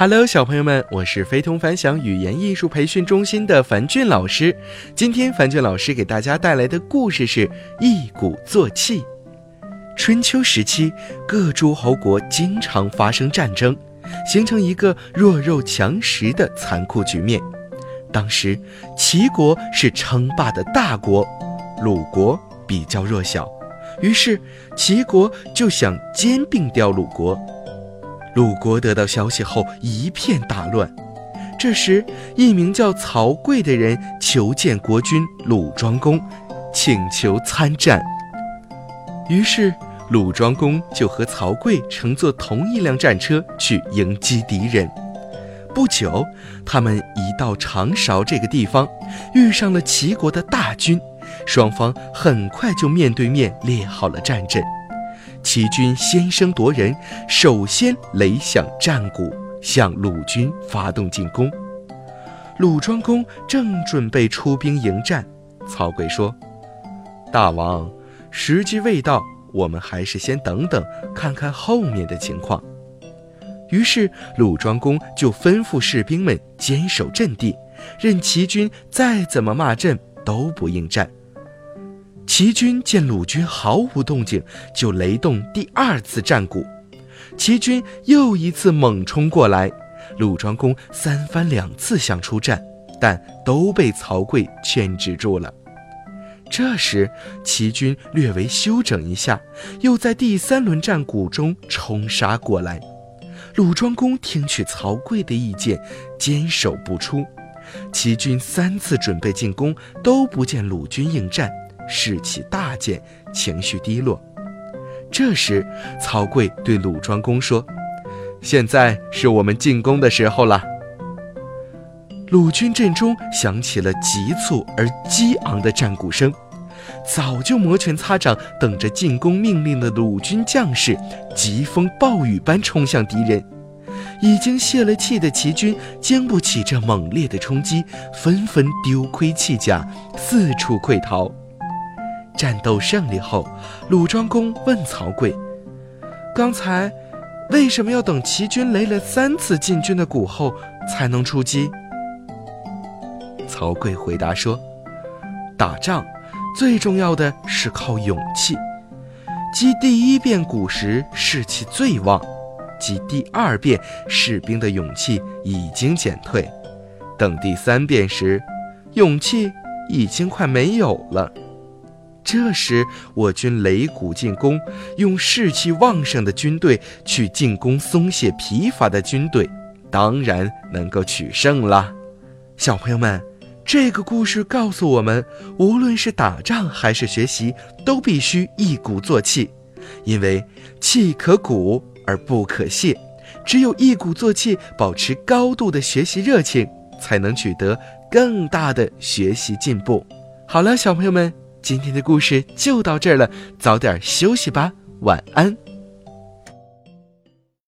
Hello，小朋友们，我是非同凡响语言艺术培训中心的樊俊老师。今天樊俊老师给大家带来的故事是一鼓作气。春秋时期，各诸侯国经常发生战争，形成一个弱肉强食的残酷局面。当时，齐国是称霸的大国，鲁国比较弱小，于是齐国就想兼并掉鲁国。鲁国得到消息后一片大乱。这时，一名叫曹刿的人求见国君鲁庄公，请求参战。于是，鲁庄公就和曹刿乘坐同一辆战车去迎击敌人。不久，他们一到长勺这个地方，遇上了齐国的大军，双方很快就面对面列好了战阵。齐军先声夺人，首先擂响战鼓，向鲁军发动进攻。鲁庄公正准备出兵迎战，曹刿说：“大王，时机未到，我们还是先等等，看看后面的情况。”于是鲁庄公就吩咐士兵们坚守阵地，任齐军再怎么骂阵都不应战。齐军见鲁军毫无动静，就雷动第二次战鼓。齐军又一次猛冲过来，鲁庄公三番两次想出战，但都被曹刿劝止住了。这时，齐军略微休整一下，又在第三轮战鼓中冲杀过来。鲁庄公听取曹刿的意见，坚守不出。齐军三次准备进攻，都不见鲁军应战。士气大减，情绪低落。这时，曹刿对鲁庄公说：“现在是我们进攻的时候了。”鲁军阵中响起了急促而激昂的战鼓声，早就摩拳擦掌等着进攻命令的鲁军将士，疾风暴雨般冲向敌人。已经泄了气的齐军经不起这猛烈的冲击，纷纷丢盔弃甲，四处溃逃。战斗胜利后，鲁庄公问曹刿：“刚才为什么要等齐军擂了三次进军的鼓后才能出击？”曹刿回答说：“打仗最重要的是靠勇气。击第一遍鼓时士气最旺，击第二遍士兵的勇气已经减退，等第三遍时，勇气已经快没有了。”这时，我军擂鼓进攻，用士气旺盛的军队去进攻松懈疲乏的军队，当然能够取胜了。小朋友们，这个故事告诉我们，无论是打仗还是学习，都必须一鼓作气，因为气可鼓而不可泄。只有一鼓作气，保持高度的学习热情，才能取得更大的学习进步。好了，小朋友们。今天的故事就到这儿了，早点休息吧，晚安。